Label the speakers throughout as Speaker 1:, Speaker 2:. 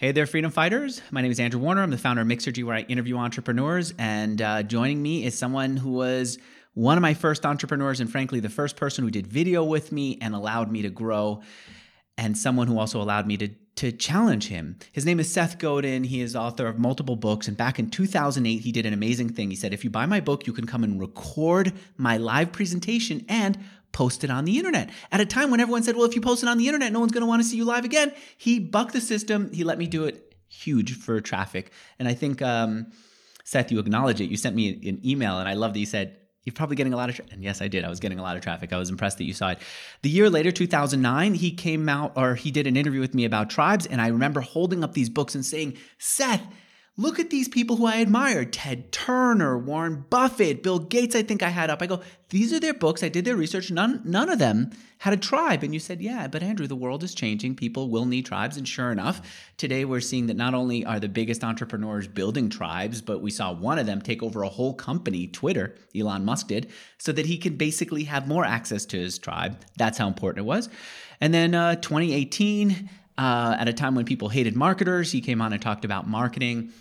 Speaker 1: Hey there, freedom fighters. My name is Andrew Warner. I'm the founder of Mixergy, where I interview entrepreneurs. And uh, joining me is someone who was one of my first entrepreneurs, and frankly, the first person who did video with me and allowed me to grow, and someone who also allowed me to, to challenge him. His name is Seth Godin. He is author of multiple books. And back in 2008, he did an amazing thing. He said, If you buy my book, you can come and record my live presentation and post it on the internet. At a time when everyone said, well, if you post it on the internet, no one's going to want to see you live again. He bucked the system. He let me do it huge for traffic. And I think, um, Seth, you acknowledge it. You sent me an email, and I love that you said, you're probably getting a lot of tra-. and yes i did i was getting a lot of traffic i was impressed that you saw it the year later 2009 he came out or he did an interview with me about tribes and i remember holding up these books and saying seth Look at these people who I admired Ted Turner, Warren Buffett, Bill Gates. I think I had up. I go, these are their books. I did their research. None, none of them had a tribe. And you said, yeah, but Andrew, the world is changing. People will need tribes. And sure enough, today we're seeing that not only are the biggest entrepreneurs building tribes, but we saw one of them take over a whole company, Twitter, Elon Musk did, so that he can basically have more access to his tribe. That's how important it was. And then uh, 2018, uh, at a time when people hated marketers, he came on and talked about marketing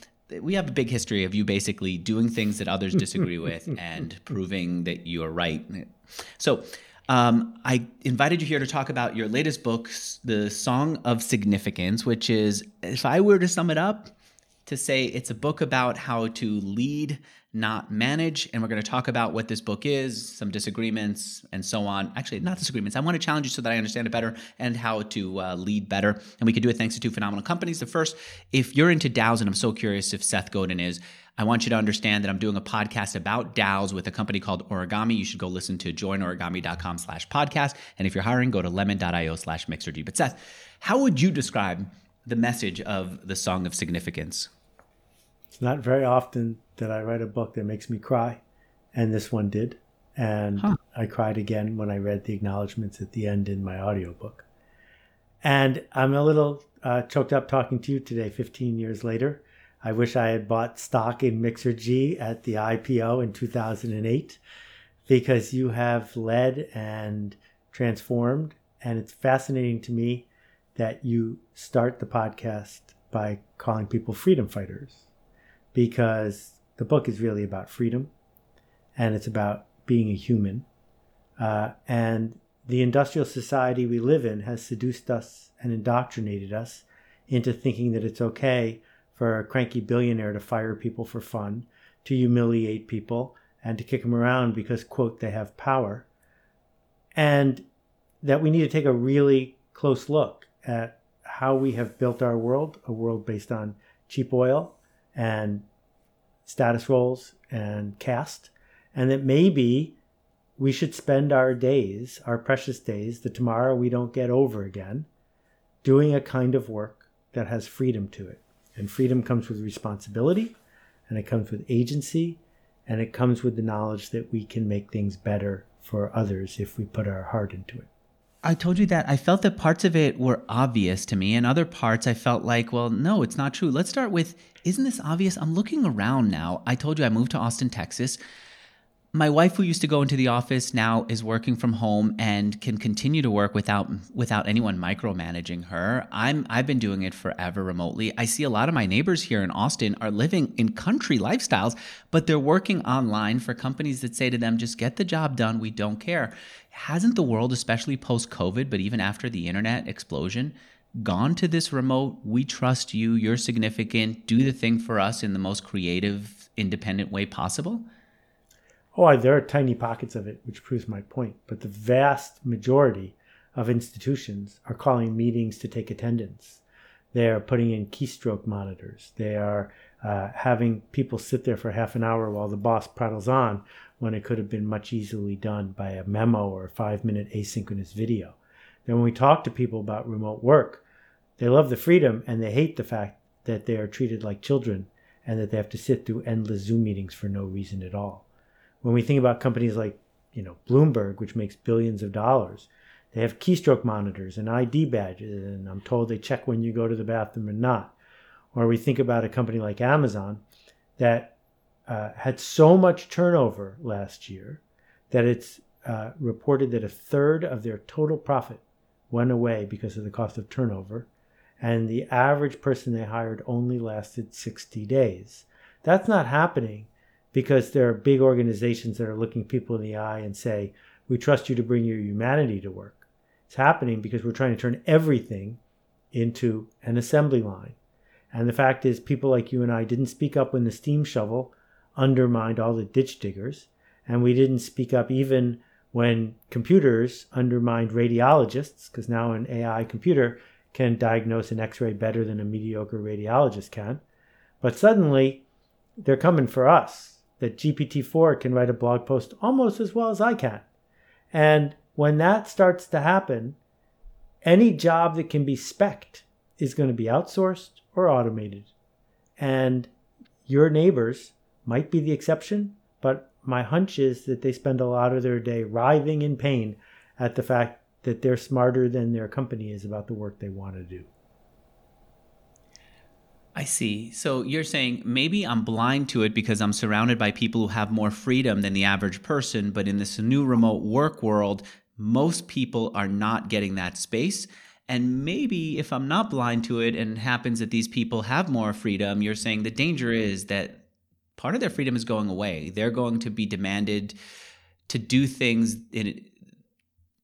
Speaker 1: we have a big history of you basically doing things that others disagree with and proving that you are right. So, um, I invited you here to talk about your latest book, The Song of Significance, which is, if I were to sum it up, to say it's a book about how to lead not manage. And we're going to talk about what this book is, some disagreements, and so on. Actually, not disagreements. I want to challenge you so that I understand it better and how to uh, lead better. And we can do it thanks to two phenomenal companies. The first, if you're into DAOs, and I'm so curious if Seth Godin is, I want you to understand that I'm doing a podcast about DAOs with a company called Origami. You should go listen to joinorigami.com slash podcast. And if you're hiring, go to lemon.io slash mixergy. But Seth, how would you describe the message of the Song of Significance?
Speaker 2: It's not very often that I write a book that makes me cry, and this one did. And huh. I cried again when I read the acknowledgments at the end in my audiobook. And I'm a little uh, choked up talking to you today, 15 years later. I wish I had bought stock in Mixergy at the IPO in 2008 because you have led and transformed. And it's fascinating to me that you start the podcast by calling people freedom fighters because the book is really about freedom and it's about being a human. Uh, and the industrial society we live in has seduced us and indoctrinated us into thinking that it's okay for a cranky billionaire to fire people for fun, to humiliate people, and to kick them around because, quote, they have power. And that we need to take a really close look at how we have built our world, a world based on cheap oil and status roles and caste, and that maybe we should spend our days, our precious days, the tomorrow we don't get over again, doing a kind of work that has freedom to it. And freedom comes with responsibility, and it comes with agency, and it comes with the knowledge that we can make things better for others if we put our heart into it.
Speaker 1: I told you that I felt that parts of it were obvious to me, and other parts I felt like, well, no, it's not true. Let's start with isn't this obvious? I'm looking around now. I told you I moved to Austin, Texas. My wife, who used to go into the office, now is working from home and can continue to work without without anyone micromanaging her. I'm I've been doing it forever remotely. I see a lot of my neighbors here in Austin are living in country lifestyles, but they're working online for companies that say to them, "Just get the job done. We don't care." hasn't the world, especially post COVID, but even after the internet explosion, gone to this remote, we trust you, you're significant, do the thing for us in the most creative, independent way possible?
Speaker 2: Oh, there are tiny pockets of it, which proves my point. But the vast majority of institutions are calling meetings to take attendance. They are putting in keystroke monitors. They are uh, having people sit there for half an hour while the boss prattles on when it could have been much easily done by a memo or a five minute asynchronous video. Then, when we talk to people about remote work, they love the freedom and they hate the fact that they are treated like children and that they have to sit through endless Zoom meetings for no reason at all. When we think about companies like, you know, Bloomberg, which makes billions of dollars, they have keystroke monitors and ID badges, and I'm told they check when you go to the bathroom or not. Or we think about a company like Amazon that uh, had so much turnover last year that it's uh, reported that a third of their total profit went away because of the cost of turnover. and the average person they hired only lasted 60 days. That's not happening because there are big organizations that are looking people in the eye and say, We trust you to bring your humanity to work. It's happening because we're trying to turn everything into an assembly line. And the fact is, people like you and I didn't speak up when the steam shovel undermined all the ditch diggers, and we didn't speak up even when computers undermined radiologists, because now an AI computer can diagnose an x ray better than a mediocre radiologist can. But suddenly, they're coming for us, that GPT 4 can write a blog post almost as well as I can. And when that starts to happen, any job that can be specced is going to be outsourced or automated. And your neighbors might be the exception, but my hunch is that they spend a lot of their day writhing in pain at the fact that they're smarter than their company is about the work they want to do.
Speaker 1: I see. So you're saying maybe I'm blind to it because I'm surrounded by people who have more freedom than the average person, but in this new remote work world, most people are not getting that space. And maybe if I'm not blind to it and it happens that these people have more freedom, you're saying the danger is that part of their freedom is going away. They're going to be demanded to do things in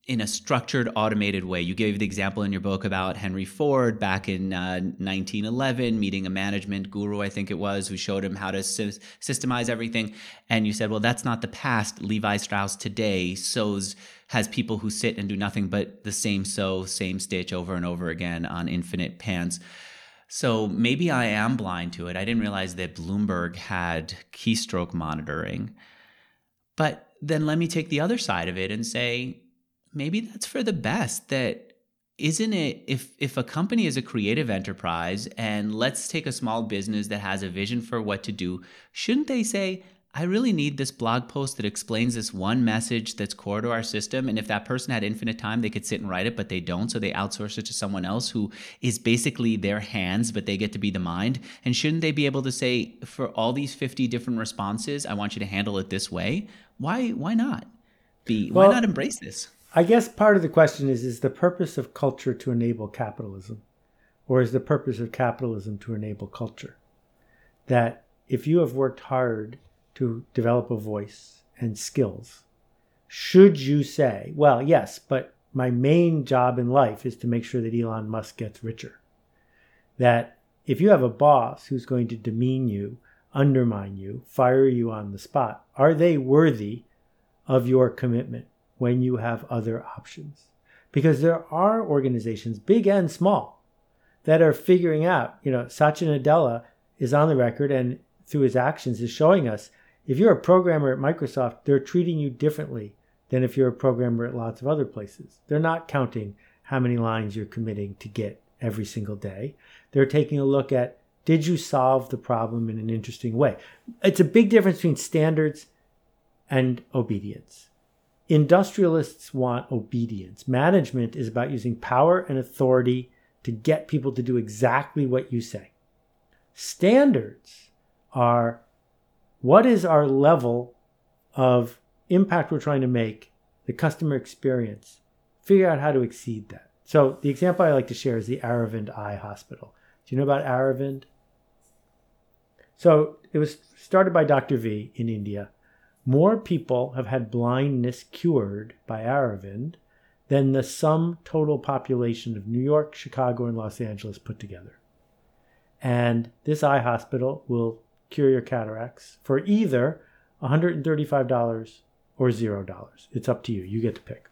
Speaker 1: in a structured, automated way. You gave the example in your book about Henry Ford back in uh, 1911, meeting a management guru, I think it was, who showed him how to sy- systemize everything. And you said, well, that's not the past. Levi Strauss today sews, has people who sit and do nothing but the same sew, same stitch over and over again on infinite pants. So maybe I am blind to it. I didn't realize that Bloomberg had keystroke monitoring. But then let me take the other side of it and say maybe that's for the best that isn't it if if a company is a creative enterprise and let's take a small business that has a vision for what to do shouldn't they say I really need this blog post that explains this one message that's core to our system. And if that person had infinite time, they could sit and write it, but they don't. So they outsource it to someone else who is basically their hands, but they get to be the mind. And shouldn't they be able to say, for all these 50 different responses, I want you to handle it this way? Why, why not? Be, well, why not embrace this?
Speaker 2: I guess part of the question is is the purpose of culture to enable capitalism? Or is the purpose of capitalism to enable culture? That if you have worked hard to develop a voice and skills. Should you say, well, yes, but my main job in life is to make sure that Elon Musk gets richer? That if you have a boss who's going to demean you, undermine you, fire you on the spot, are they worthy of your commitment when you have other options? Because there are organizations, big and small, that are figuring out, you know, Satya Nadella is on the record and through his actions is showing us if you're a programmer at Microsoft, they're treating you differently than if you're a programmer at lots of other places. They're not counting how many lines you're committing to Git every single day. They're taking a look at did you solve the problem in an interesting way? It's a big difference between standards and obedience. Industrialists want obedience. Management is about using power and authority to get people to do exactly what you say. Standards are what is our level of impact we're trying to make, the customer experience, figure out how to exceed that. So the example I like to share is the Aravind Eye Hospital. Do you know about Aravind? So it was started by Dr. V in India. More people have had blindness cured by Aravind than the sum total population of New York, Chicago, and Los Angeles put together. And this eye hospital will cure your cataracts for either $135 or $0. It's up to you. You get to pick.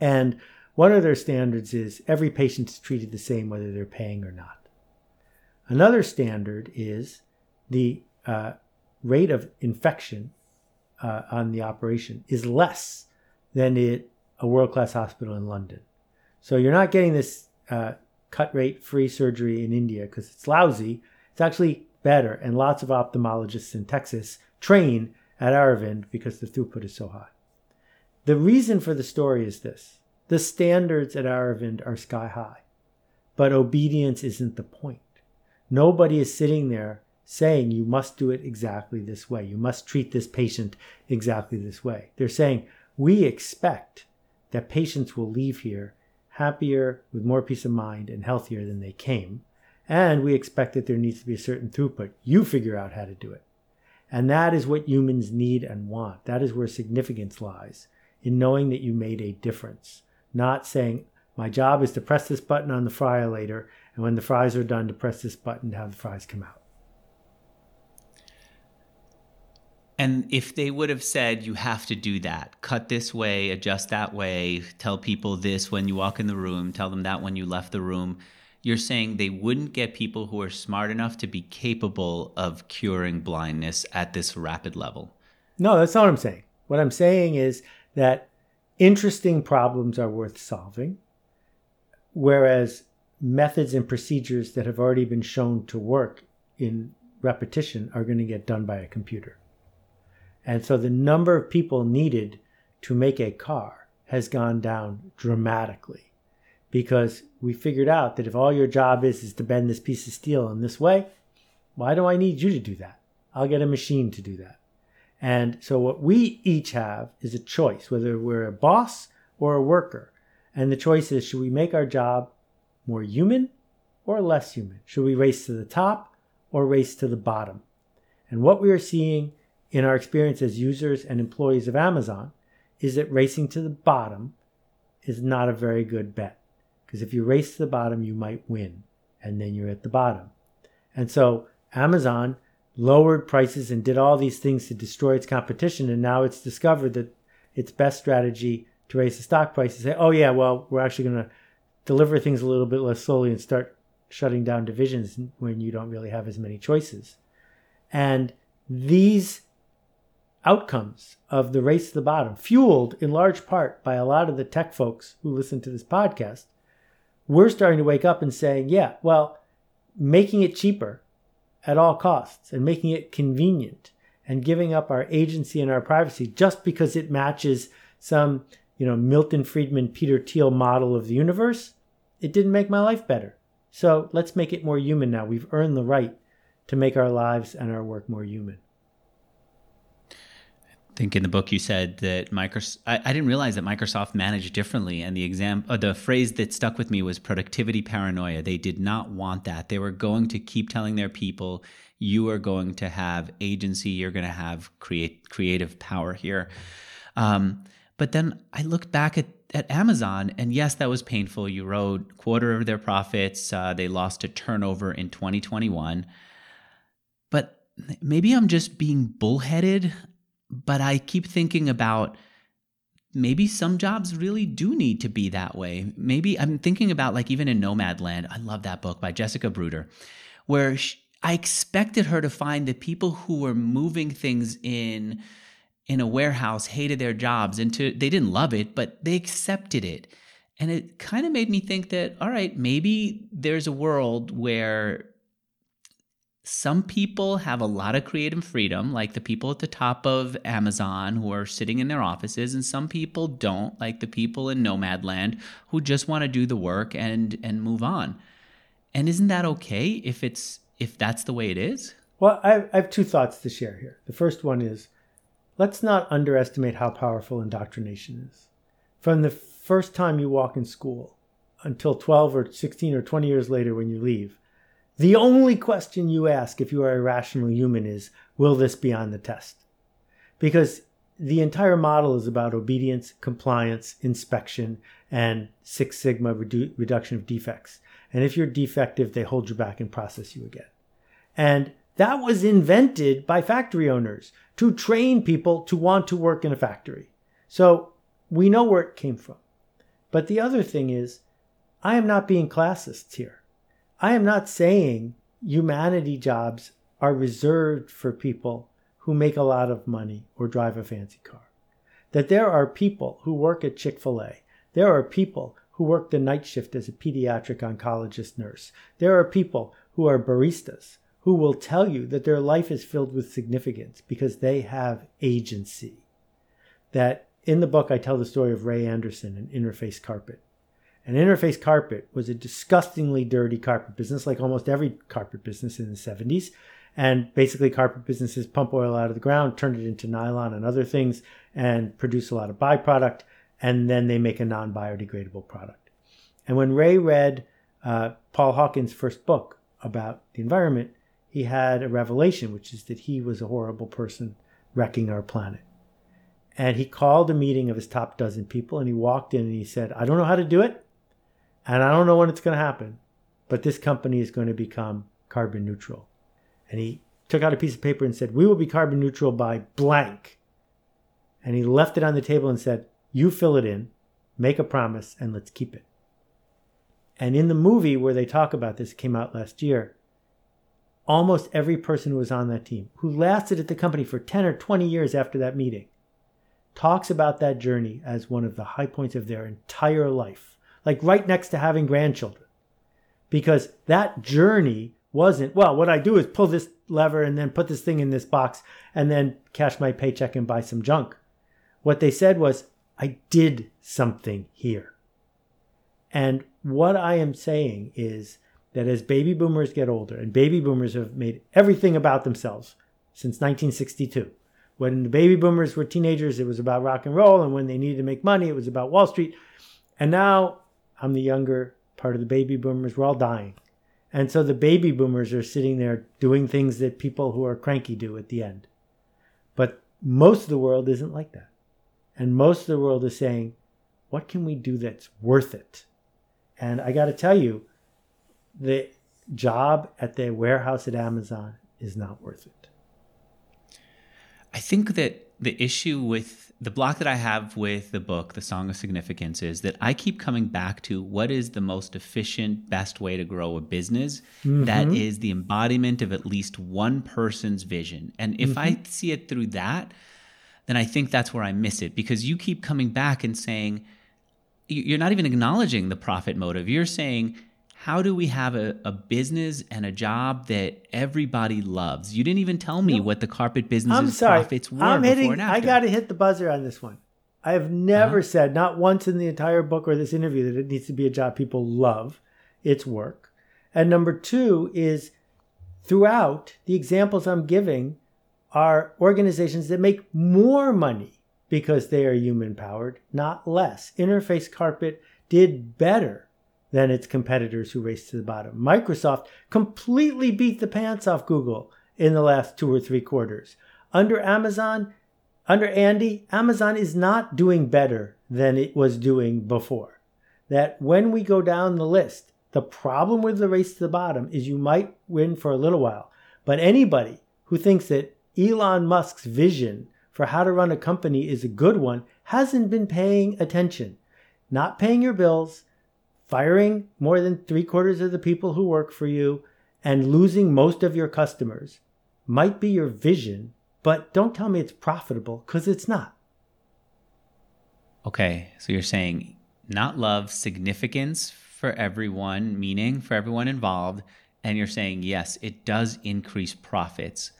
Speaker 2: And one of their standards is every patient is treated the same whether they're paying or not. Another standard is the uh, rate of infection uh, on the operation is less than it, a world class hospital in London. So you're not getting this uh, cut rate free surgery in India because it's lousy. It's actually better, and lots of ophthalmologists in Texas train at Aravind because the throughput is so high. The reason for the story is this the standards at Aravind are sky high, but obedience isn't the point. Nobody is sitting there saying you must do it exactly this way. You must treat this patient exactly this way. They're saying we expect that patients will leave here happier, with more peace of mind, and healthier than they came. And we expect that there needs to be a certain throughput. You figure out how to do it. And that is what humans need and want. That is where significance lies in knowing that you made a difference, not saying, my job is to press this button on the fryer later, and when the fries are done, to press this button to have the fries come out.
Speaker 1: And if they would have said, you have to do that, cut this way, adjust that way, tell people this when you walk in the room, tell them that when you left the room, you're saying they wouldn't get people who are smart enough to be capable of curing blindness at this rapid level.
Speaker 2: No, that's not what I'm saying. What I'm saying is that interesting problems are worth solving, whereas methods and procedures that have already been shown to work in repetition are going to get done by a computer. And so the number of people needed to make a car has gone down dramatically because we figured out that if all your job is is to bend this piece of steel in this way, why do I need you to do that? I'll get a machine to do that. And so what we each have is a choice, whether we're a boss or a worker. And the choice is should we make our job more human or less human? Should we race to the top or race to the bottom? And what we are seeing in our experience as users and employees of Amazon is that racing to the bottom is not a very good bet. Because if you race to the bottom, you might win, and then you're at the bottom. And so Amazon lowered prices and did all these things to destroy its competition, and now it's discovered that its best strategy to raise the stock price is say, oh, yeah, well, we're actually going to deliver things a little bit less slowly and start shutting down divisions when you don't really have as many choices. And these outcomes of the race to the bottom, fueled in large part by a lot of the tech folks who listen to this podcast, we're starting to wake up and saying, yeah, well, making it cheaper at all costs and making it convenient and giving up our agency and our privacy just because it matches some, you know, Milton Friedman, Peter Thiel model of the universe, it didn't make my life better. So let's make it more human now. We've earned the right to make our lives and our work more human
Speaker 1: think in the book you said that Microsoft. I, I, didn't realize that Microsoft managed differently, and the exam, uh, the phrase that stuck with me was productivity paranoia. They did not want that. They were going to keep telling their people, "You are going to have agency. You're going to have create creative power here." Um, but then I looked back at at Amazon, and yes, that was painful. You wrote quarter of their profits. Uh, they lost to turnover in 2021. But maybe I'm just being bullheaded but I keep thinking about maybe some jobs really do need to be that way. Maybe I'm thinking about like even in Nomadland, I love that book by Jessica Bruder, where she, I expected her to find the people who were moving things in in a warehouse hated their jobs and to, they didn't love it, but they accepted it. And it kind of made me think that all right, maybe there's a world where some people have a lot of creative freedom, like the people at the top of Amazon who are sitting in their offices, and some people don't, like the people in Nomadland who just want to do the work and and move on. And isn't that okay if it's if that's the way it is?
Speaker 2: Well, I, I have two thoughts to share here. The first one is let's not underestimate how powerful indoctrination is. From the first time you walk in school until 12 or 16 or 20 years later when you leave, the only question you ask if you are a rational human is, will this be on the test? Because the entire model is about obedience, compliance, inspection, and Six Sigma redu- reduction of defects. And if you're defective, they hold you back and process you again. And that was invented by factory owners to train people to want to work in a factory. So we know where it came from. But the other thing is, I am not being classist here. I am not saying humanity jobs are reserved for people who make a lot of money or drive a fancy car. That there are people who work at Chick fil A. There are people who work the night shift as a pediatric oncologist nurse. There are people who are baristas who will tell you that their life is filled with significance because they have agency. That in the book, I tell the story of Ray Anderson and Interface Carpet. An interface carpet was a disgustingly dirty carpet business, like almost every carpet business in the 70s. And basically, carpet businesses pump oil out of the ground, turn it into nylon and other things, and produce a lot of byproduct. And then they make a non biodegradable product. And when Ray read uh, Paul Hawken's first book about the environment, he had a revelation, which is that he was a horrible person wrecking our planet. And he called a meeting of his top dozen people and he walked in and he said, I don't know how to do it. And I don't know when it's going to happen, but this company is going to become carbon neutral. And he took out a piece of paper and said, We will be carbon neutral by blank. And he left it on the table and said, You fill it in, make a promise, and let's keep it. And in the movie where they talk about this, came out last year, almost every person who was on that team, who lasted at the company for 10 or 20 years after that meeting, talks about that journey as one of the high points of their entire life, like right next to having grandchildren. Because that journey wasn't, well, what I do is pull this lever and then put this thing in this box and then cash my paycheck and buy some junk. What they said was, I did something here. And what I am saying is that as baby boomers get older, and baby boomers have made everything about themselves since 1962. When the baby boomers were teenagers, it was about rock and roll, and when they needed to make money, it was about Wall Street. And now I'm the younger part of the baby boomers. We're all dying. And so the baby boomers are sitting there doing things that people who are cranky do at the end. But most of the world isn't like that. And most of the world is saying, what can we do that's worth it? And I got to tell you, the job at the warehouse at Amazon is not worth it.
Speaker 1: I think that the issue with the block that I have with the book, The Song of Significance, is that I keep coming back to what is the most efficient, best way to grow a business mm-hmm. that is the embodiment of at least one person's vision. And if mm-hmm. I see it through that, then I think that's where I miss it because you keep coming back and saying, you're not even acknowledging the profit motive. You're saying, how do we have a, a business and a job that everybody loves? You didn't even tell me no. what the carpet business profits were I'm hitting,
Speaker 2: I got to hit the buzzer on this one. I have never uh-huh. said, not once in the entire book or this interview, that it needs to be a job people love. It's work. And number two is throughout the examples I'm giving are organizations that make more money because they are human powered, not less. Interface Carpet did better than its competitors who raced to the bottom. Microsoft completely beat the pants off Google in the last two or three quarters. Under Amazon, under Andy, Amazon is not doing better than it was doing before. That when we go down the list, the problem with the race to the bottom is you might win for a little while, but anybody who thinks that Elon Musk's vision for how to run a company is a good one hasn't been paying attention. Not paying your bills, firing more than three quarters of the people who work for you, and losing most of your customers might be your vision, but don't tell me it's profitable because it's not.
Speaker 1: Okay, so you're saying not love, significance for everyone, meaning for everyone involved, and you're saying yes, it does increase profits.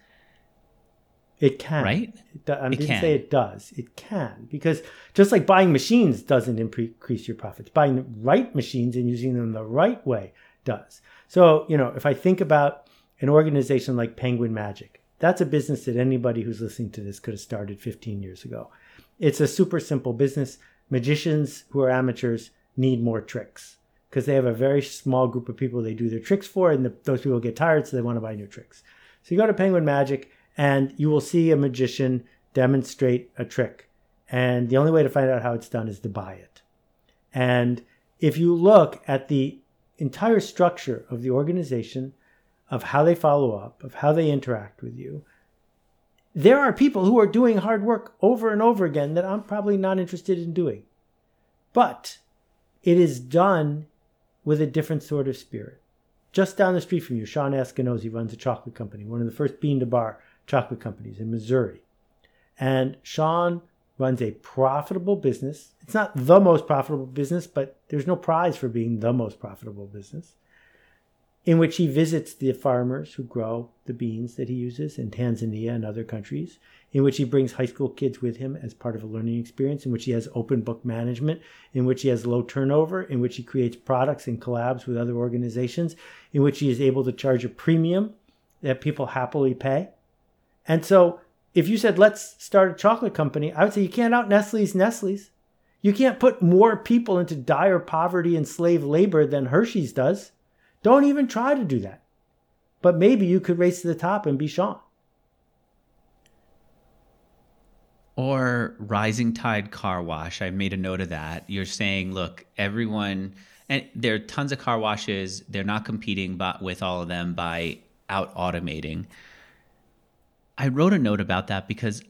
Speaker 2: It can.
Speaker 1: Right?
Speaker 2: It do, I didn't can. say it does. It can. Because just like buying machines doesn't increase your profits, buying the right machines and using them the right way does. So, you know, if I think about an organization like Penguin Magic, that's a business that anybody who's listening to this could have started 15 years ago. It's a super simple business. Magicians who are amateurs need more tricks because they have a very small group of people they do their tricks for, and the, those people get tired, so they want to buy new tricks. So you go to Penguin Magic, and you will see a magician demonstrate a trick. And the only way to find out how it's done is to buy it. And if you look at the entire structure of the organization, of how they follow up, of how they interact with you, there are people who are doing hard work over and over again that I'm probably not interested in doing. But it is done with a different sort of spirit. Just down the street from you, Shawn Askinosie runs a chocolate company, one of the first bean to bar chocolate companies in Missouri. And Shawn runs a profitable business. It's not the most profitable business, but there's no prize for being the most profitable business. In which he visits the farmers who grow the beans that he uses in Tanzania and other countries, in which he brings high school kids with him as part of a learning experience, in which he has open book management, in which he has low turnover, in which he creates products and collabs with other organizations, in which he is able to charge a premium that people happily pay and so if you said, let's start a chocolate company, I would say you can't out Nestle's Nestle's. You can't put more people into dire poverty and slave labor than Hershey's does. Don't even try to do that. But maybe you could race to the top and be Shawn.
Speaker 1: Or Rising Tide Car Wash. I made a note of that. You're saying, look, everyone, and there are tons of car washes. They're not competing with all of them by out automating. I wrote a note about that because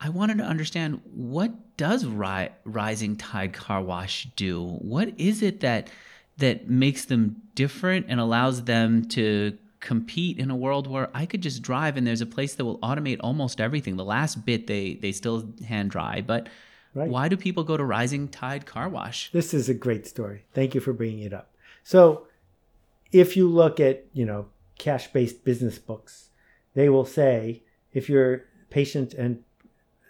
Speaker 1: I wanted to understand what does ri- Rising Tide Car Wash do? What is it that that makes them different and allows them to compete in a world where I could just drive and there's a place that will automate almost everything. The last bit they they still hand dry, but right. why do people go to Rising Tide Car Wash?
Speaker 2: This is a great story. Thank you for bringing it up. So, if you look at, you know, cash-based business books, they will say if you're patient and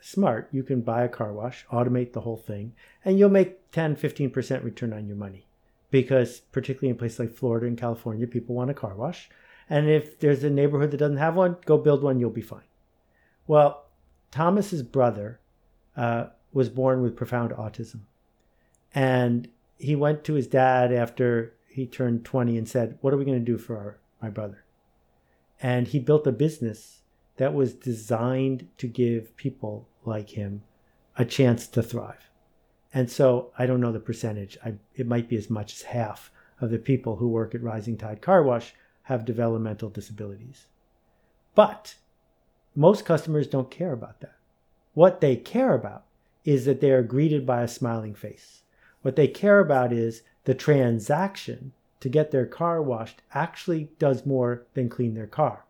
Speaker 2: smart, you can buy a car wash, automate the whole thing, and you'll make 10, 15% return on your money. Because particularly in places like Florida and California, people want a car wash and if there's a neighborhood that doesn't have one, go build one, you'll be fine. Well, Thomas's brother uh, was born with profound autism. And he went to his dad after he turned 20 and said, What are we going to do for our, my brother? And he built a business that was designed to give people like him a chance to thrive. And so I don't know the percentage. I, it might be as much as half of the people who work at Rising Tide Car Wash have developmental disabilities. But most customers don't care about that. What they care about is that they are greeted by a smiling face. What they care about is the transaction to get their car washed actually does more than clean their car.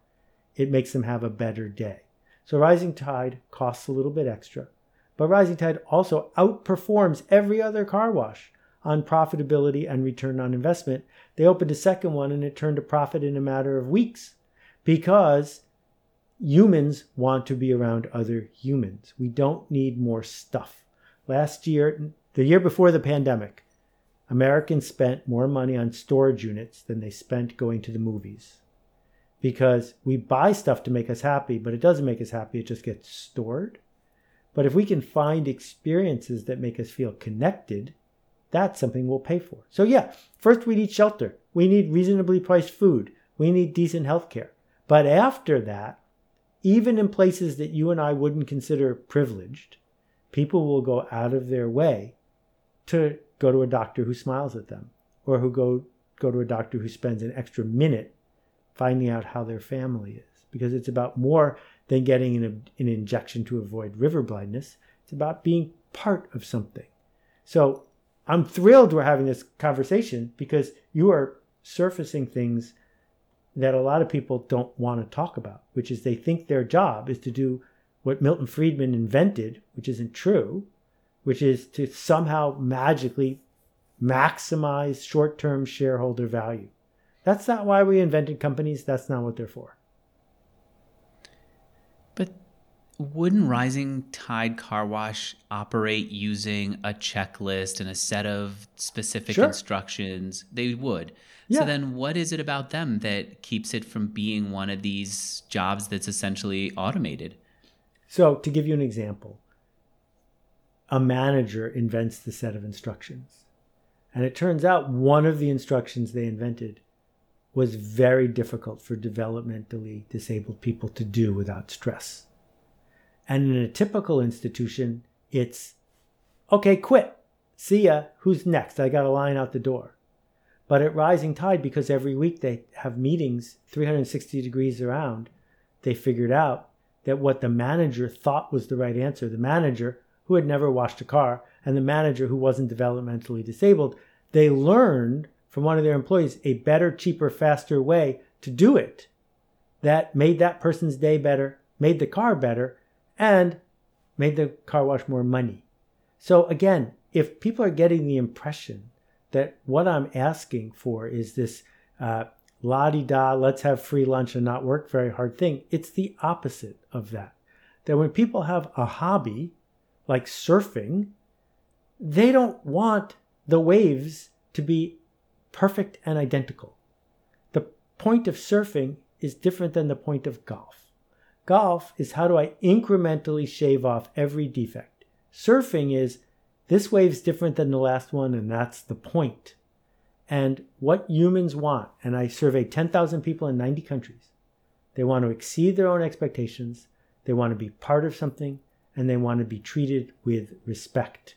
Speaker 2: It makes them have a better day. So Rising Tide costs a little bit extra, but Rising Tide also outperforms every other car wash on profitability and return on investment. They opened a second one and it turned a profit in a matter of weeks because humans want to be around other humans. We don't need more stuff. Last year, the year before the pandemic, Americans spent more money on storage units than they spent going to the movies. Because we buy stuff to make us happy, but it doesn't make us happy, it just gets stored. But if we can find experiences that make us feel connected, that's something we'll pay for. So, yeah, first we need shelter. We need reasonably priced food. We need decent health care. But after that, even in places that you and I wouldn't consider privileged, people will go out of their way to go to a doctor who smiles at them or who go, go to a doctor who spends an extra minute finding out how their family is. Because it's about more than getting an, an injection to avoid river blindness, it's about being part of something. So I'm thrilled we're having this conversation because you are surfacing things that a lot of people don't want to talk about, which is they think their job is to do what Milton Friedman invented, which isn't true, which is to somehow magically maximize short term shareholder value. That's not why we invented companies. That's not what they're for.
Speaker 1: But wouldn't Rising Tide Car Wash operate using a checklist and a set of specific sure. instructions? They would. Yeah. So then what is it about them that keeps it from being one of these jobs that's essentially automated?
Speaker 2: So, to give you an example, a manager invents the set of instructions. And it turns out one of the instructions they invented was very difficult for developmentally disabled people to do without stress. And in a typical institution, it's okay, quit. See ya. Who's next? I got a line out the door. But at Rising Tide, because every week they have meetings 360 degrees around, they figured out that what the manager thought was the right answer, the manager who had never washed a car and the manager who wasn't developmentally disabled, they learned from one of their employees a better, cheaper, faster way to do it that made that person's day better, made the car better, and made the car wash more money. So again, if people are getting the impression that what I'm asking for is this uh, la di da, let's have free lunch and not work very hard thing, it's the opposite of that. That when people have a hobby like surfing, they don't want the waves to be perfect and identical. The point of surfing is different than the point of golf. Golf is how do I incrementally shave off every defect. Surfing is this wave's different than the last one, and that's the point. And what humans want, and I surveyed 10,000 people in 90 countries, they want to exceed their own expectations, they want to be part of something, and they want to be treated with respect.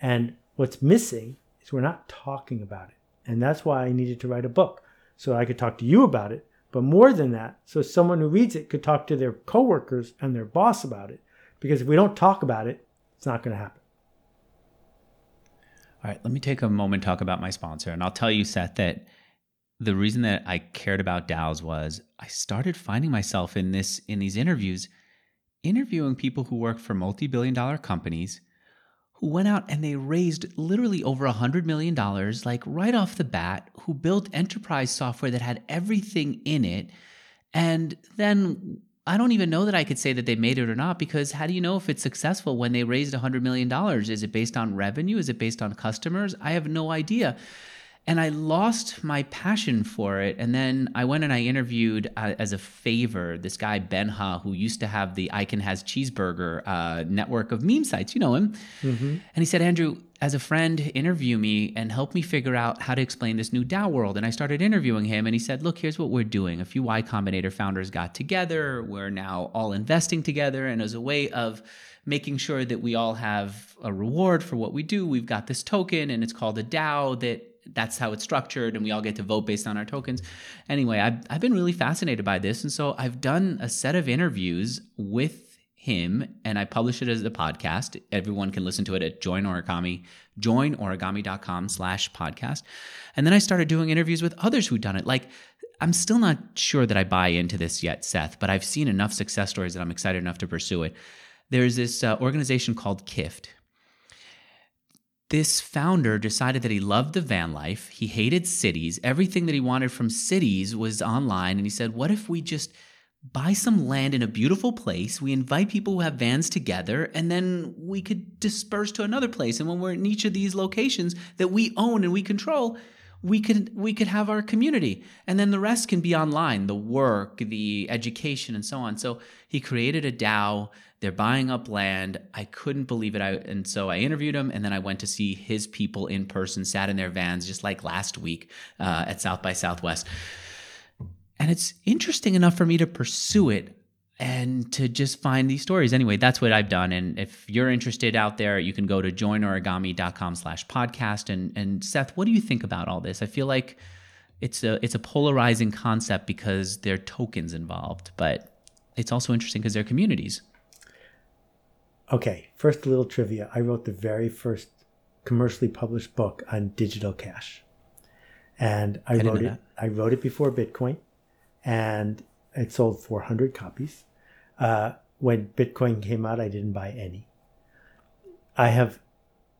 Speaker 2: And what's missing is we're not talking about it. And that's why I needed to write a book so I could talk to you about it. But more than that, so someone who reads it could talk to their coworkers and their boss about it. Because if we don't talk about it, it's not going to happen.
Speaker 1: All right, let me take a moment talk about my sponsor. And I'll tell you, Seth, that the reason that I cared about DAOs was I started finding myself in this in these interviews, interviewing people who work for multi-billion dollar companies who went out and they raised literally over a hundred million dollars, like right off the bat, who built enterprise software that had everything in it. And then I don't even know that I could say that they made it or not because how do you know if it's successful when they raised $100 million? Is it based on revenue? Is it based on customers? I have no idea. And I lost my passion for it. And then I went and I interviewed uh, as a favor this guy, Ben Huh, who used to have the I Can Has Cheezburger uh, network of meme sites. You know him. Mm-hmm. And he said, Andrew, as a friend, interview me and help me figure out how to explain this new DAO world. And I started interviewing him, and he said, Look, here's what we're doing. A few Y Combinator founders got together. We're now all investing together. And as a way of making sure that we all have a reward for what we do, we've got this token, and it's called a DAO that that's how it's structured and we all get to vote based on our tokens. Anyway, I've, I've been really fascinated by this. And so I've done a set of interviews with him and I publish it as a podcast. Everyone can listen to it at Join Origami, joinorigami.com slash podcast. And then I started doing interviews with others who'd done it. Like, I'm still not sure that I buy into this yet, Seth, but I've seen enough success stories that I'm excited enough to pursue it. There's this uh, organization called KIFT, this founder decided that he loved the van life. He hated cities. Everything that he wanted from cities was online. And he said, What if we just buy some land in a beautiful place? We invite people who have vans together, and then we could disperse to another place. And when we're in each of these locations that we own and we control, we could we could have our community and then the rest can be online the work the education and so on so he created a dao they're buying up land. I couldn't believe it. I, and so I interviewed him, and then I went to see his people in person, sat in their vans, just like last week uh, at South by Southwest. And it's interesting enough for me to pursue it and to just find these stories. Anyway, that's what I've done. And if you're interested out there, you can go to joinorigami.com slash podcast. And, and Seth, what do you think about all this? I feel like it's a, it's a polarizing concept because there are tokens involved, but it's also interesting because they're communities.
Speaker 2: Okay, first a little trivia. I wrote the very first commercially published book on digital cash. And I, I wrote it I wrote it before Bitcoin and it sold 400 copies. Uh, when Bitcoin came out, I didn't buy any. I have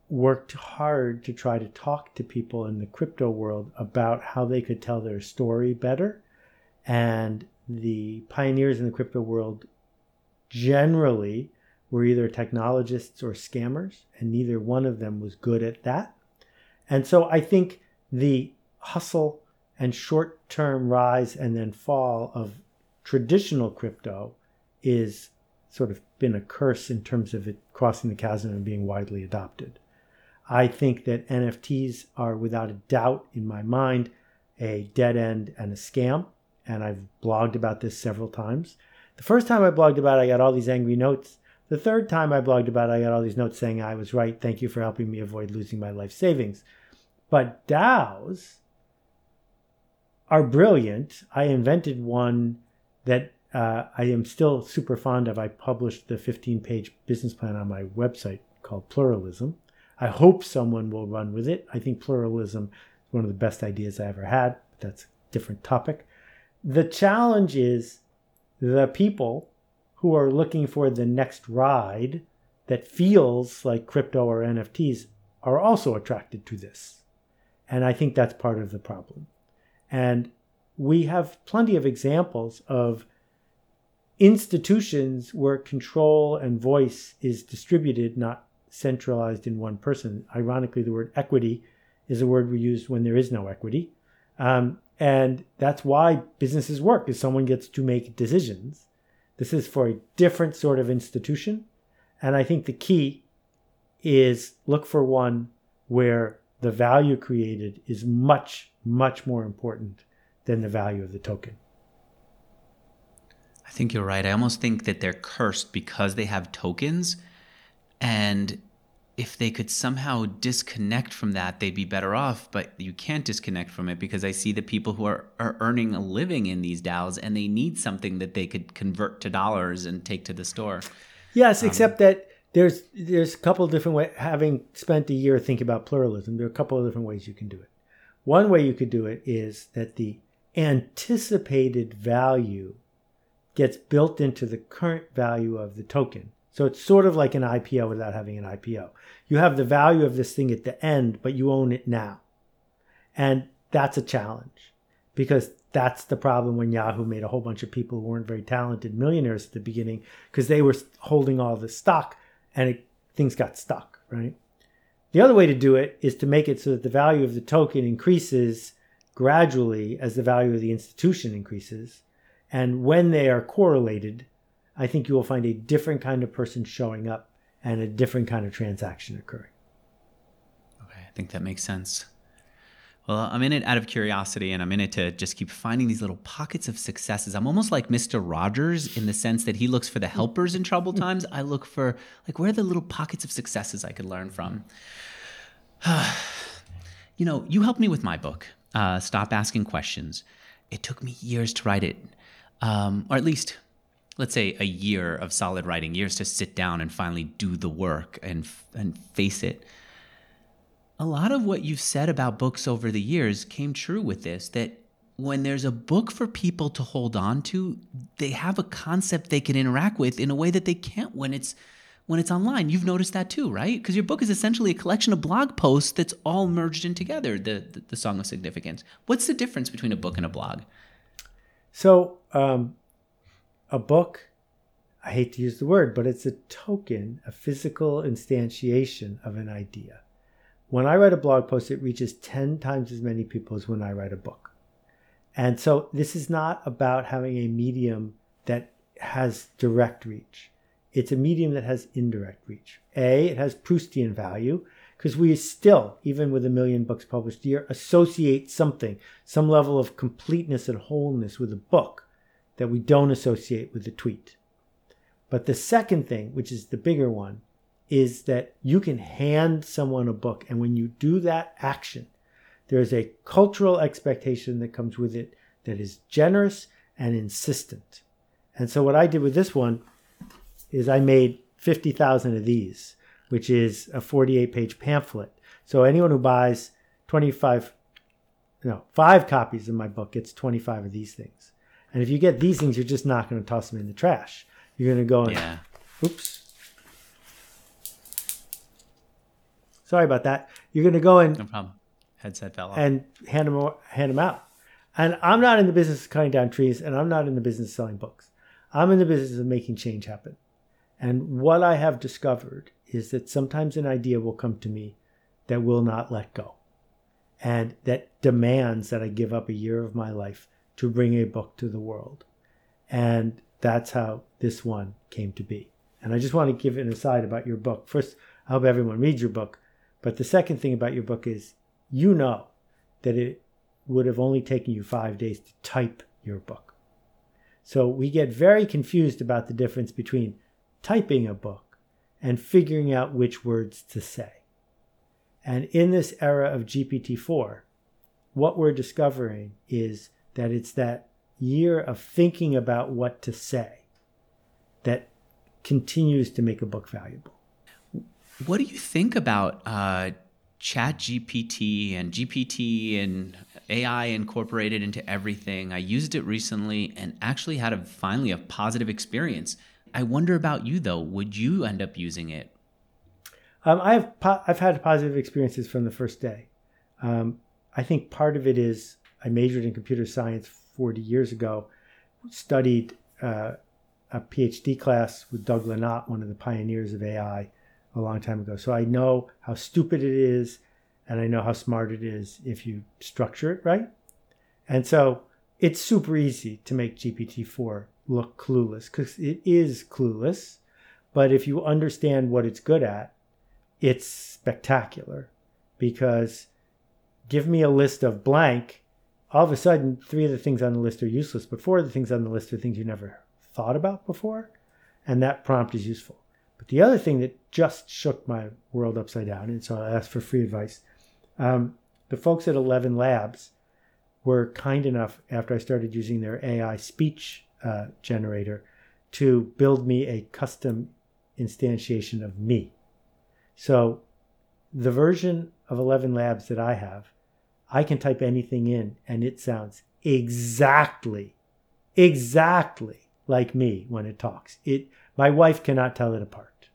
Speaker 2: worked hard to try to talk to people in the crypto world about how they could tell their story better. And the pioneers in the crypto world generally were either technologists or scammers, and neither one of them was good at that. And so I think the hustle and short term rise and then fall of traditional crypto is sort of been a curse in terms of it crossing the chasm and being widely adopted. I think that NFTs are without a doubt in my mind a dead end and a scam. And I've blogged about this several times. The first time I blogged about it, I got all these angry notes the third time I blogged about it, I got all these notes saying I was right. Thank you for helping me avoid losing my life savings. But DAOs are brilliant. I invented one that uh, I am still super fond of. I published the 15 page business plan on my website called Pluralism. I hope someone will run with it. I think pluralism is one of the best ideas I ever had, but that's a different topic. The challenge is the people who are looking for the next ride that feels like crypto or NFTs are also attracted to this. And I think that's part of the problem. And we have plenty of examples of institutions where control and voice is distributed, not centralized in one person. Ironically, the word equity is a word we use when there is no equity. Um, and that's why businesses work, is someone gets to make decisions. This is for a different sort of institution. And I think the key is look for one where the value created is much, much more important than the value of the token.
Speaker 1: I think you're right. I almost think that they're cursed because they have tokens. And if they could somehow disconnect from that, they'd be better off. But you can't disconnect from it because I see the people who are, are earning a living in these DAOs and they need something that they could convert to dollars and take to the store.
Speaker 2: Yes, um, except that there's there's a couple of different ways. Having spent a year thinking about pluralism, there are a couple of different ways you can do it. One way you could do it is that the anticipated value gets built into the current value of the token. So it's sort of like an IPO without having an IPO. You have the value of this thing at the end, but you own it now. And that's a challenge because that's the problem when Yahoo made a whole bunch of people who weren't very talented millionaires at the beginning because they were holding all the stock and it, things got stuck, right? The other way to do it is to make it so that the value of the token increases gradually as the value of the institution increases. And when they are correlated, I think you will find a different kind of person showing up and a different kind of transaction occurring.
Speaker 1: Okay, I think that makes sense. Well, I'm in it out of curiosity and I'm in it to just keep finding these little pockets of successes. I'm almost like Mr. Rogers in the sense that he looks for the helpers in troubled times. I look for like where are the little pockets of successes I could learn from. you know, you helped me with my book, uh, Stop Asking Questions. It took me years to write it, um, or at least, let's say, a year of solid writing, years to sit down and finally do the work and and face it a lot of what you've said about books over the years came true with this that when there's a book for people to hold on to, they have a concept they can interact with in a way that they can't when it's when it's online. You've noticed that too, right? Because your book is essentially a collection of blog posts that's all merged in together, the, the, the Song of Significance. What's the difference between a book and a blog?
Speaker 2: So, um, a book, I hate to use the word, but it's a token, a physical instantiation of an idea. When I write a blog post, it reaches 10 times as many people as when I write a book. And so this is not about having a medium that has direct reach. It's a medium that has indirect reach. A, it has Proustian value because we still, even with a million books published a year, associate something, some level of completeness and wholeness with a book that we don't associate with a tweet. But the second thing, which is the bigger one, is that you can hand someone a book. And when you do that action, there's a cultural expectation that comes with it that is generous and insistent. And so, what I did with this one is I made 50,000 of these, which is a 48 page pamphlet. So, anyone who buys 25, no, five copies of my book gets 25 of these things. And if you get these things, you're just not going to toss them in the trash. You're going to go and, yeah. oops, Sorry about that. You're going to go and
Speaker 1: no problem. Headset fell off.
Speaker 2: and hand them hand them out. And I'm not in the business of cutting down trees, and I'm not in the business of selling books. I'm in the business of making change happen. And what I have discovered is that sometimes an idea will come to me that will not let go, and that demands that I give up a year of my life to bring a book to the world. And that's how this one came to be. And I just want to give an aside about your book. First, I hope everyone reads your book. But the second thing about your book is you know that it would have only taken you five days to type your book. So we get very confused about the difference between typing a book and figuring out which words to say. And in this era of GPT 4, what we're discovering is that it's that year of thinking about what to say that continues to make a book valuable.
Speaker 1: What do you think about uh, Chat GPT and GPT and AI incorporated into everything? I used it recently and actually had a finally a positive experience. I wonder about you though. Would you end up using it?
Speaker 2: Um, I've po- I've had positive experiences from the first day. Um, I think part of it is I majored in computer science 40 years ago, studied uh, a PhD class with Doug Lenat, one of the pioneers of AI a long time ago. So I know how stupid it is and I know how smart it is if you structure it right. And so it's super easy to make GPT-4 look clueless because it is clueless. But if you understand what it's good at, it's spectacular because give me a list of blank, all of a sudden, three of the things on the list are useless, but four of the things on the list are things you never thought about before. And that prompt is useful. But the other thing that just shook my world upside down, and so I asked for free advice. Um, the folks at 11 Labs were kind enough, after I started using their AI speech uh, generator, to build me a custom instantiation of me. So the version of 11 Labs that I have, I can type anything in and it sounds exactly, exactly like me when it talks. It, my wife cannot tell it apart.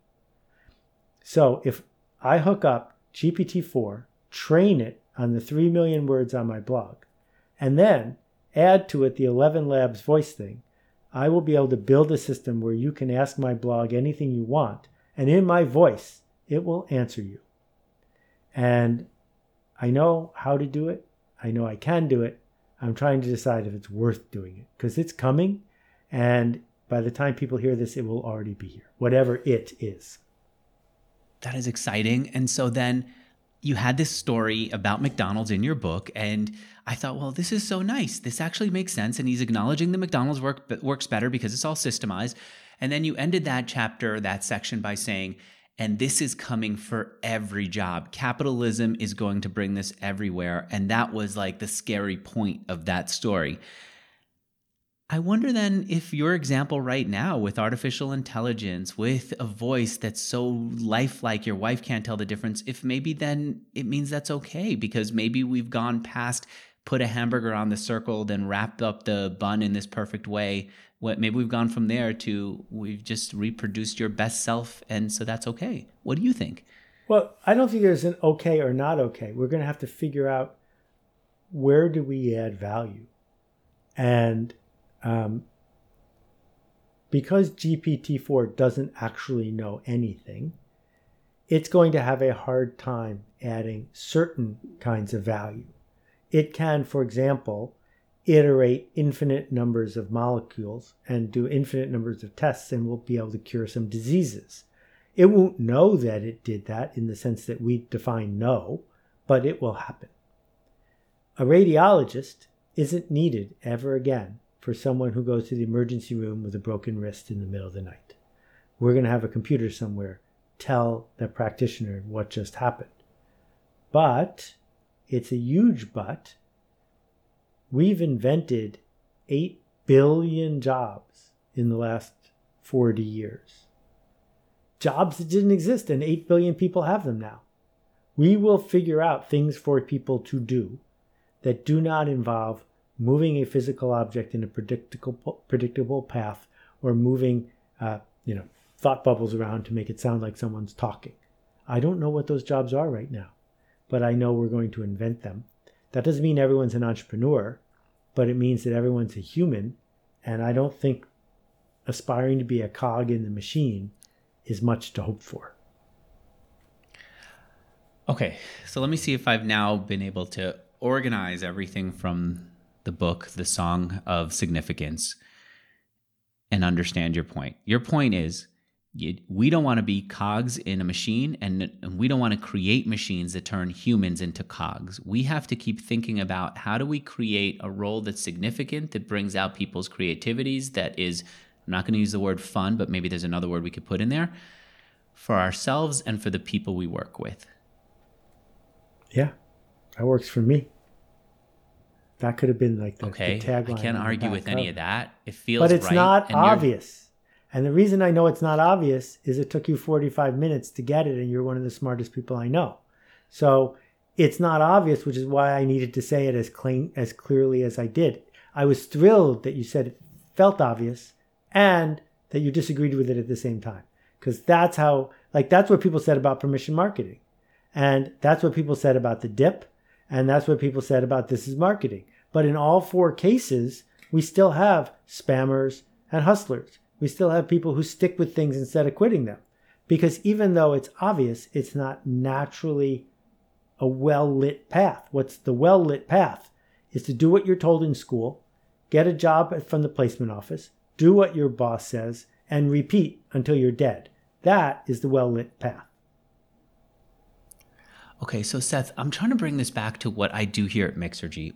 Speaker 2: So if I hook up GPT-4, train it on the 3 million words on my blog, and then add to it the 11 Labs voice thing, I will be able to build a system where you can ask my blog anything you want, and in my voice, it will answer you. And I know how to do it. I know I can do it. I'm trying to decide if it's worth doing it because it's coming. And by the time people hear this, it will already be here, whatever it is.
Speaker 1: That is exciting. And so then you had this story about McDonald's in your book, and I thought, well, this is so nice. This actually makes sense, and he's acknowledging the McDonald's work works better because it's all systemized. And then you ended that chapter, that section, by saying, and this is coming for every job. Capitalism is going to bring this everywhere, and that was like the scary point of that story. I wonder then if your example right now with artificial intelligence, with a voice that's so lifelike your wife can't tell the difference, if maybe then it means that's okay because maybe we've gone past put a hamburger on the circle, then wrapped up the bun in this perfect way. What maybe we've gone from there to we've just reproduced your best self, and so that's okay. What do you think?
Speaker 2: Well, I don't think there's an okay or not okay. We're going to have to figure out where do we add value, and um, because GPT-4 doesn't actually know anything, it's going to have a hard time adding certain kinds of value. It can, for example, iterate infinite numbers of molecules and do infinite numbers of tests and will be able to cure some diseases. It won't know that it did that in the sense that we define know, but it will happen. A radiologist isn't needed ever again for someone who goes to the emergency room with a broken wrist in the middle of the night. We're going to have a computer somewhere tell the practitioner what just happened. But it's a huge but. We've invented 8 billion jobs in the last 40 years. Jobs that didn't exist, and 8 billion people have them now. We will figure out things for people to do that do not involve moving a physical object in a predictable predictable path or moving uh, you know thought bubbles around to make it sound like someone's talking. I don't know what those jobs are right now, but I know we're going to invent them. That doesn't mean everyone's an entrepreneur, but it means that everyone's a human, and I don't think aspiring to be a cog in the machine is much to hope for.
Speaker 1: Okay, so let me see if I've now been able to organize everything from the book, The Song of Significance, and understand your point. Your point is you, we don't want to be cogs in a machine, and, and we don't want to create machines that turn humans into cogs. We have to keep thinking about how do we create a role that's significant, that brings out people's creativities, that is, I'm not going to use the word fun, but maybe there's another word we could put in there for ourselves and for the people we work with.
Speaker 2: Yeah, that works for me. That could have been like the,
Speaker 1: okay.
Speaker 2: the tagline.
Speaker 1: I can't argue with any of that. It feels
Speaker 2: But it's
Speaker 1: right,
Speaker 2: not
Speaker 1: and
Speaker 2: obvious. And the reason I know it's not obvious is it took you 45 minutes to get it, and you're one of the smartest people I know. So it's not obvious, which is why I needed to say it as clean as clearly as I did. I was thrilled that you said it felt obvious and that you disagreed with it at the same time. Because that's how, like, that's what people said about permission marketing. And that's what people said about the dip. And that's what people said about this is marketing. But in all four cases, we still have spammers and hustlers. We still have people who stick with things instead of quitting them. Because even though it's obvious, it's not naturally a well lit path. What's the well lit path? Is to do what you're told in school, get a job from the placement office, do what your boss says, and repeat until you're dead. That is the well lit path.
Speaker 1: Okay, so Seth, I'm trying to bring this back to what I do here at Mixergy.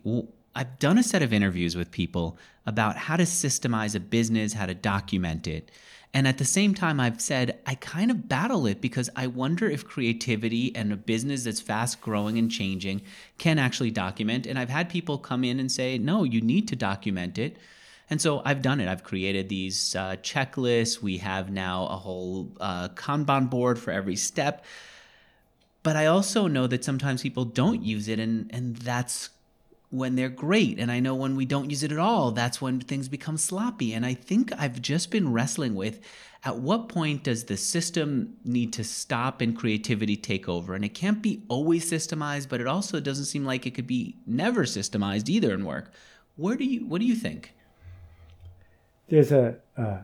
Speaker 1: I've done a set of interviews with people about how to systemize a business, how to document it. And at the same time, I've said I kind of battle it because I wonder if creativity and a business that's fast growing and changing can actually document. And I've had people come in and say, no, you need to document it. And so I've done it. I've created these uh, checklists. We have now a whole uh, Kanban board for every step. But I also know that sometimes people don't use it, and, and that's when they're great. And I know when we don't use it at all, that's when things become sloppy. And I think I've just been wrestling with at what point does the system need to stop and creativity take over? And it can't be always systemized, but it also doesn't seem like it could be never systemized either in work. Where do you what do you think?
Speaker 2: There's a uh,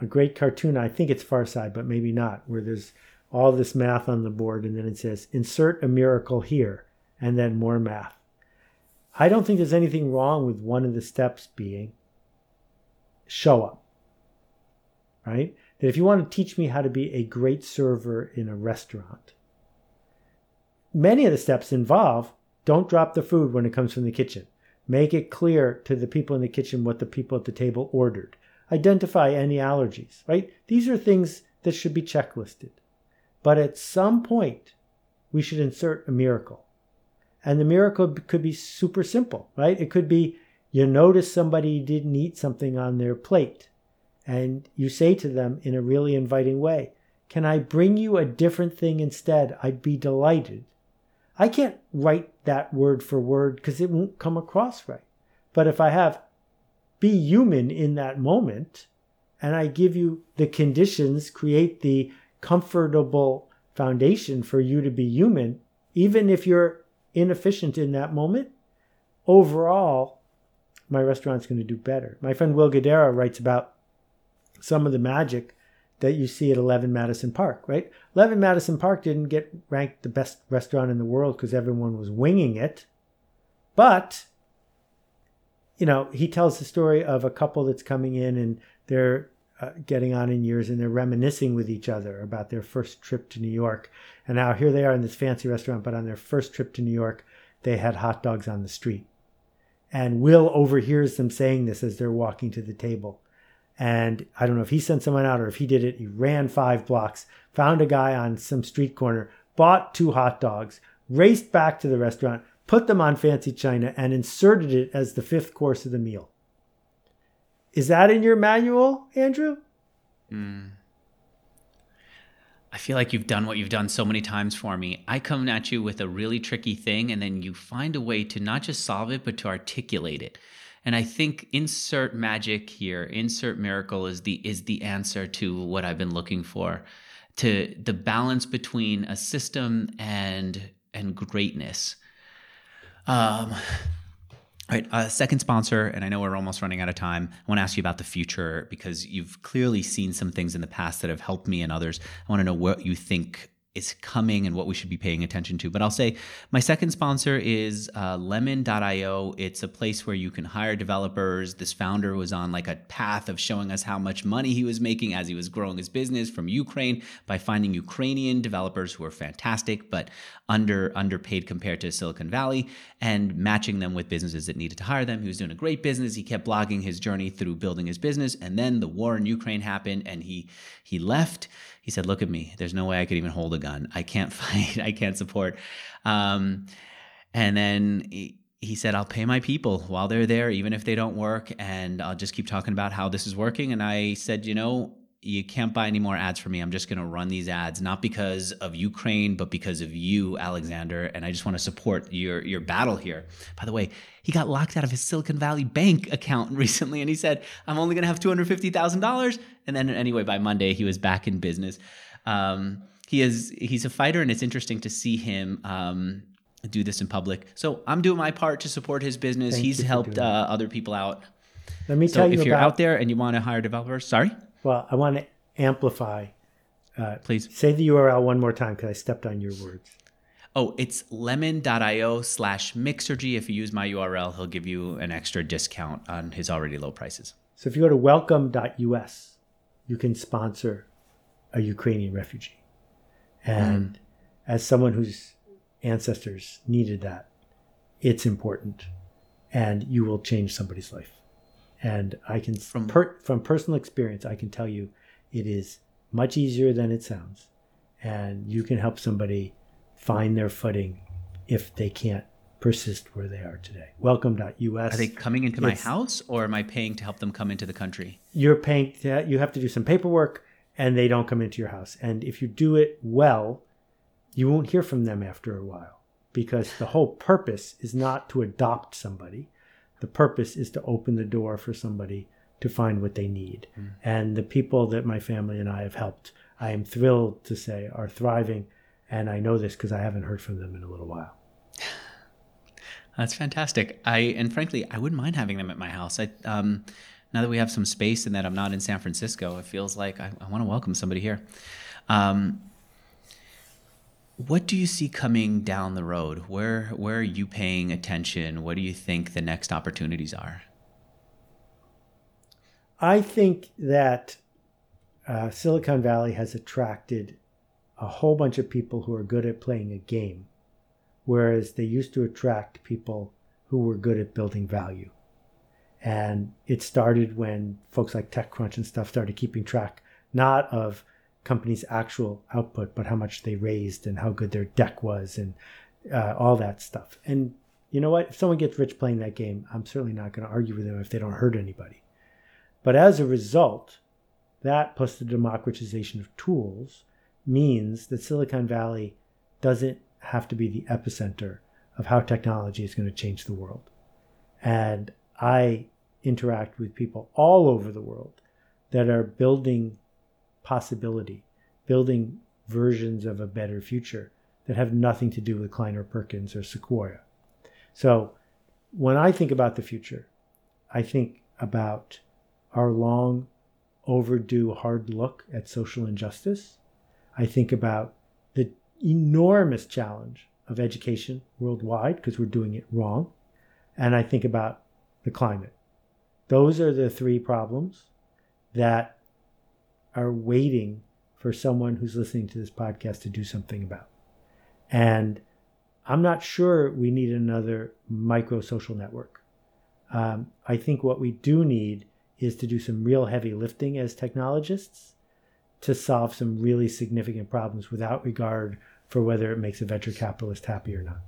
Speaker 2: a great cartoon. I think it's Far Side, but maybe not. Where there's all this math on the board, and then it says insert a miracle here, and then more math. I don't think there's anything wrong with one of the steps being show up. Right? That if you want to teach me how to be a great server in a restaurant, many of the steps involve don't drop the food when it comes from the kitchen. Make it clear to the people in the kitchen what the people at the table ordered. Identify any allergies, right? These are things that should be checklisted. But at some point, we should insert a miracle. And the miracle could be super simple, right? It could be you notice somebody didn't eat something on their plate, and you say to them in a really inviting way, Can I bring you a different thing instead? I'd be delighted. I can't write that word for word because it won't come across right. But if I have be human in that moment, and I give you the conditions, create the comfortable foundation for you to be human, even if you're inefficient in that moment, overall, my restaurant's going to do better. My friend Will Guidara writes about some of the magic that you see at 11 Madison Park, right? 11 Madison Park didn't get ranked the best restaurant in the world because everyone was winging it. But, you know, he tells the story of a couple that's coming in and they're uh, getting on in years and they're reminiscing with each other about their first trip to New York. And now here they are in this fancy restaurant, but on their first trip to New York, they had hot dogs on the street. And Will overhears them saying this as they're walking to the table. And I don't know if he sent someone out or if he did it. He ran five blocks, found a guy on some street corner, bought two hot dogs, raced back to the restaurant, put them on fancy china, and inserted it as the fifth course of the meal. Is that in your manual, Andrew?
Speaker 1: Mm. I feel like you've done what you've done so many times for me. I come at you with a really tricky thing, and then you find a way to not just solve it, but to articulate it. And I think insert magic here, insert miracle is the is the answer to what I've been looking for. To the balance between a system and and greatness. Um, all right, uh, second sponsor, and I know we're almost running out of time. I want to ask you about the future because you've clearly seen some things in the past that have helped me and others. I want to know what you think is coming and what we should be paying attention to. But I'll say my second sponsor is uh, lemon.io. It's a place where you can hire developers. This founder was on like a path of showing us how much money he was making as he was growing his business from Ukraine by finding Ukrainian developers who are fantastic but under underpaid compared to Silicon Valley and matching them with businesses that needed to hire them. He was doing a great business. He kept blogging his journey through building his business and then the war in Ukraine happened and he he left he said, "Look at me. There's no way I could even hold a gun. I can't fight. I can't support." Um, and then he, he said, "I'll pay my people while they're there, even if they don't work, and I'll just keep talking about how this is working." And I said, "You know, you can't buy any more ads for me. I'm just going to run these ads, not because of Ukraine, but because of you, Alexander. And I just want to support your your battle here. By the way, he got locked out of his Silicon Valley Bank account recently, and he said, "I'm only going to have two hundred fifty thousand dollars." And then anyway, by Monday, he was back in business. Um, he is he's a fighter, and it's interesting to see him. Um, do this in public. So I'm doing my part to support his business.
Speaker 2: Thank
Speaker 1: He's helped uh, other people out.
Speaker 2: Let me
Speaker 1: So
Speaker 2: tell you
Speaker 1: if you're out there and you want to hire developers, sorry,
Speaker 2: Well, I want to amplify.
Speaker 1: Uh, please.
Speaker 2: Say the URL one more time because I stepped on your words.
Speaker 1: Oh, it's lemon.io slash mixergy. If you use my URL, he'll give you an extra discount on his already low prices.
Speaker 2: So if you go to welcome.us, you can sponsor a Ukrainian refugee. And mm. as someone whose ancestors needed that, it's important and you will change somebody's life. And I can, from, per, from personal experience, I can tell you it is much easier than it sounds. And you can help somebody find their footing if they can't persist where they are today. Welcome.us.
Speaker 1: Are they coming into my house or am I paying to help them come into the country?
Speaker 2: You're paying, to, you have to do some paperwork and they don't come into your house. And if you do it well, you won't hear from them after a while because the whole purpose is not to adopt somebody. The purpose is to open the door for somebody to find what they need. Mm. And the people that my family and I have helped, I am thrilled to say are thriving. And I know this because I haven't heard from them in a little while.
Speaker 1: That's fantastic. I and frankly, I wouldn't mind having them at my house. I um, now that we have some space and that I'm not in San Francisco, it feels like I, I want to welcome somebody here. Um, what do you see coming down the road? Where where are you paying attention? What do you think the next opportunities are?
Speaker 2: I think that uh, Silicon Valley has attracted a whole bunch of people who are good at playing a game, whereas they used to attract people who were good at building value. And it started when folks like TechCrunch and stuff started keeping track not of company's actual output, but how much they raised and how good their deck was and uh, all that stuff. And you know what? If someone gets rich playing that game, I'm certainly not going to argue with them if they don't hurt anybody. But as a result, that plus the democratization of tools means that Silicon Valley doesn't have to be the epicenter of how technology is going to change the world. And I interact with people all over the world that are building possibility, building versions of a better future that have nothing to do with Kleiner Perkins or Sequoia. So when I think about the future, I think about our long overdue hard look at social injustice. I think about the enormous challenge of education worldwide because we're doing it wrong. And I think about the climate. Those are the three problems that are waiting for someone who's listening to this podcast to do something about. And I'm not sure we need another micro social network. Um, I think what we do need is to do some real heavy lifting as technologists to solve some really significant problems without regard for whether it makes a venture capitalist happy or not.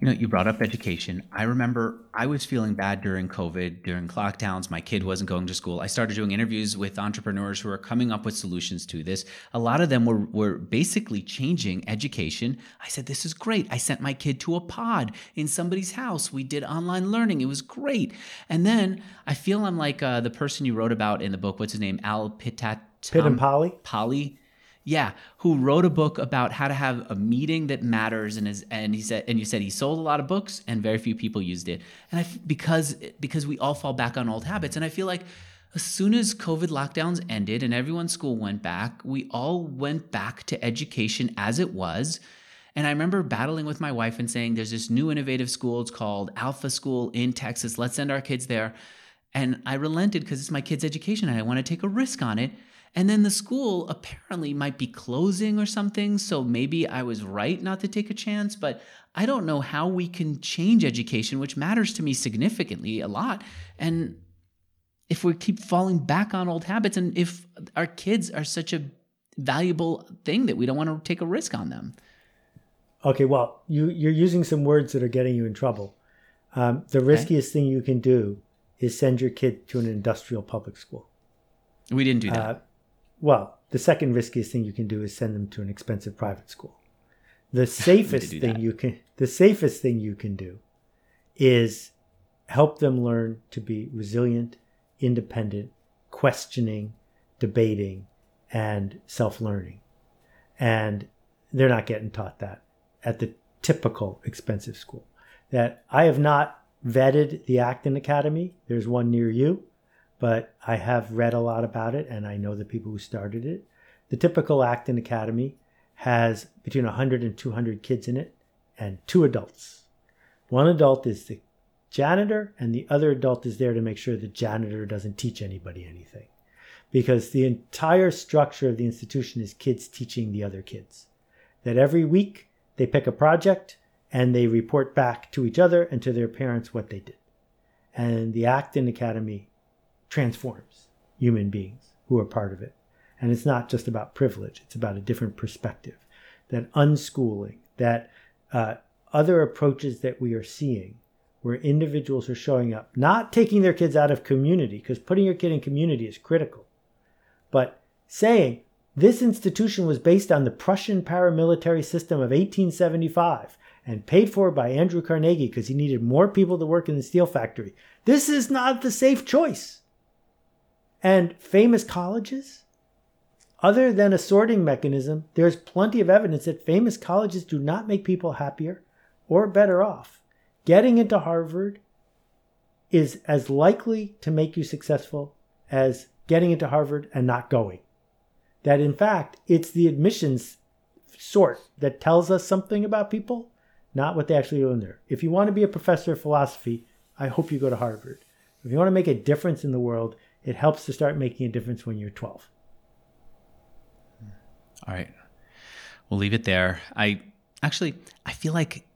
Speaker 1: You know, you brought up education. I remember I was feeling bad during COVID, during lockdowns. My kid wasn't going to school. I started doing interviews with entrepreneurs who are coming up with solutions to this. A lot of them were, were basically changing education. I said, This is great. I sent my kid to a pod in somebody's house. We did online learning. It was great. And then I feel I'm like uh, the person you wrote about in the book. What's his name? Al Pitat.
Speaker 2: Pittampalli?
Speaker 1: Polly yeah, who wrote a book about how to have a meeting that matters, and is and he said and you said he sold a lot of books and very few people used it, and I because because we all fall back on old habits, and I feel like as soon as COVID lockdowns ended and everyone's school went back, we all went back to education as it was. And I remember battling with my wife and saying, There's this new innovative school. It's called Alpha School in Texas. Let's send our kids there. And I relented because it's my kids' education and I want to take a risk on it. And then the school apparently might be closing or something. So maybe I was right not to take a chance, but I don't know how we can change education, which matters to me significantly a lot. And if we keep falling back on old habits, and if our kids are such a valuable thing that we don't want to take a risk on them.
Speaker 2: Okay, well, you, you're using some words that are getting you in trouble. Um, the riskiest okay. thing you can do is send your kid to an industrial public school.
Speaker 1: We didn't do that.
Speaker 2: Uh, well, the second riskiest thing you can do is send them to an expensive private school. The safest thing that. you can the safest thing you can do is help them learn to be resilient, independent, questioning, debating, and self-learning. And they're not getting taught that at the typical expensive school. That I have not vetted the Acton Academy. There's one near you but I have read a lot about it and I know the people who started it. The typical Acton Academy has between 100 and 200 kids in it and two adults. One adult is the janitor, and the other adult is there to make sure the janitor doesn't teach anybody anything. Because the entire structure of the institution is kids teaching the other kids. that every week they pick a project and they report back to each other and to their parents what they did. And the Acton Academy transforms human beings who are part of it. And it's not just about privilege, it's about a different perspective. That unschooling, that uh, other approaches that we are seeing where individuals are showing up, not taking their kids out of community, because putting your kid in community is critical, but saying this institution was based on the Prussian paramilitary system of 1875 and paid for by Andrew Carnegie because he needed more people to work in the steel factory. This is not the safe choice. And famous colleges, other than a sorting mechanism, there's plenty of evidence that famous colleges do not make people happier or better off. Getting into Harvard is as likely to make you successful as getting into Harvard and not going. That in fact, it's the admissions sort that tells us something about people, not what they actually learn there. If you want to be a professor of philosophy, I hope you go to Harvard. If you want to make a difference in the world, it helps to start making a difference when you're 12.
Speaker 1: All right. We'll leave it there. I actually I feel like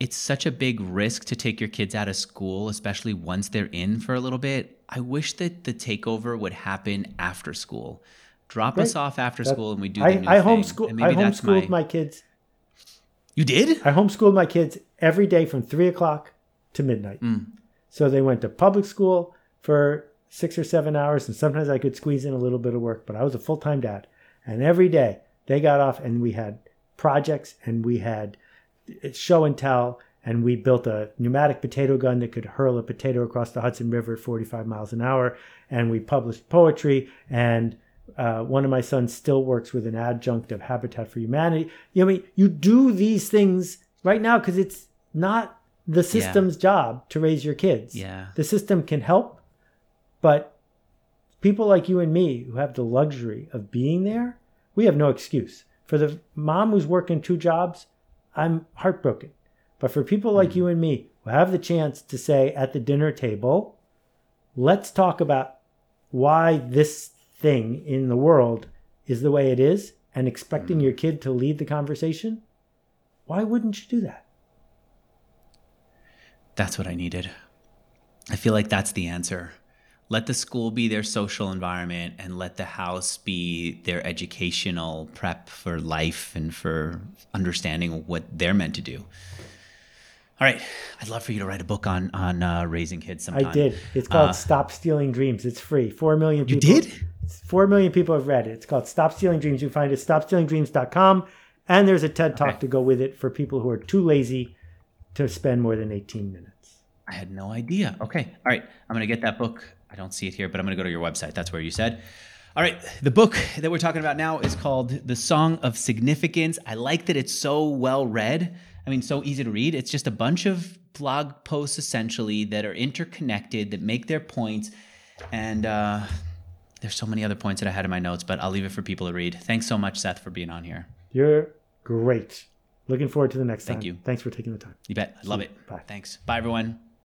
Speaker 1: it's such a big risk to take your kids out of school, especially once they're in for a little bit. I wish that the takeover would happen after school. Drop us off after that, school and we do the I, new
Speaker 2: I homeschool I homeschooled my... my kids.
Speaker 1: You did?
Speaker 2: I homeschooled my kids every day from three o'clock to midnight. Mm. So they went to public school for six or seven hours, and sometimes I could squeeze in a little bit of work, but I was a full time dad. And every day they got off and we had projects and we had show and tell and we built a pneumatic potato gun that could hurl a potato across the Hudson River at 45 miles an hour. And we published poetry. And uh, one of my sons still works with an adjunct of Habitat for Humanity. You know, I mean, you do these things right now because it's not the system's yeah. job to raise your kids.
Speaker 1: Yeah.
Speaker 2: The system can help, but people like you and me who have the luxury of being there, we have no excuse. For the mom who's working two jobs, I'm heartbroken. But for people like mm-hmm. you and me who have the chance to say at the dinner table, let's talk about why this thing in the world is the way it is and expecting mm-hmm. your kid to lead the conversation, why wouldn't you do that?
Speaker 1: That's what I needed. I feel like that's the answer. Let the school be their social environment and let the house be their educational prep for life and for understanding what they're meant to do. All right, I'd love for you to write a book on on uh, raising kids. Sometime.
Speaker 2: I did. It's called uh, "Stop Stealing Dreams." It's free. Four million.
Speaker 1: People, you did.
Speaker 2: Four million people have read it. It's called "Stop Stealing Dreams." You find it at stopstealingdreams.com, and there's a TED Talk okay. to go with it for people who are too lazy to spend more than 18 minutes.
Speaker 1: I had no idea. Okay, all right, I'm gonna get that book. I don't see it here, but I'm gonna go to your website. That's where you said. All right, the book that we're talking about now is called The Song of Significance. I like that it's so well read I mean, so easy to read. It's just a bunch of blog posts essentially that are interconnected that make their points. And uh, there's so many other points that I had in my notes, but I'll leave it for people to read. Thanks so much, Seth, for being on here.
Speaker 2: You're great. Looking forward to the next
Speaker 1: Thank
Speaker 2: time.
Speaker 1: you.
Speaker 2: Thanks for taking the time.
Speaker 1: You bet. I love it. Bye. Thanks. Bye, everyone.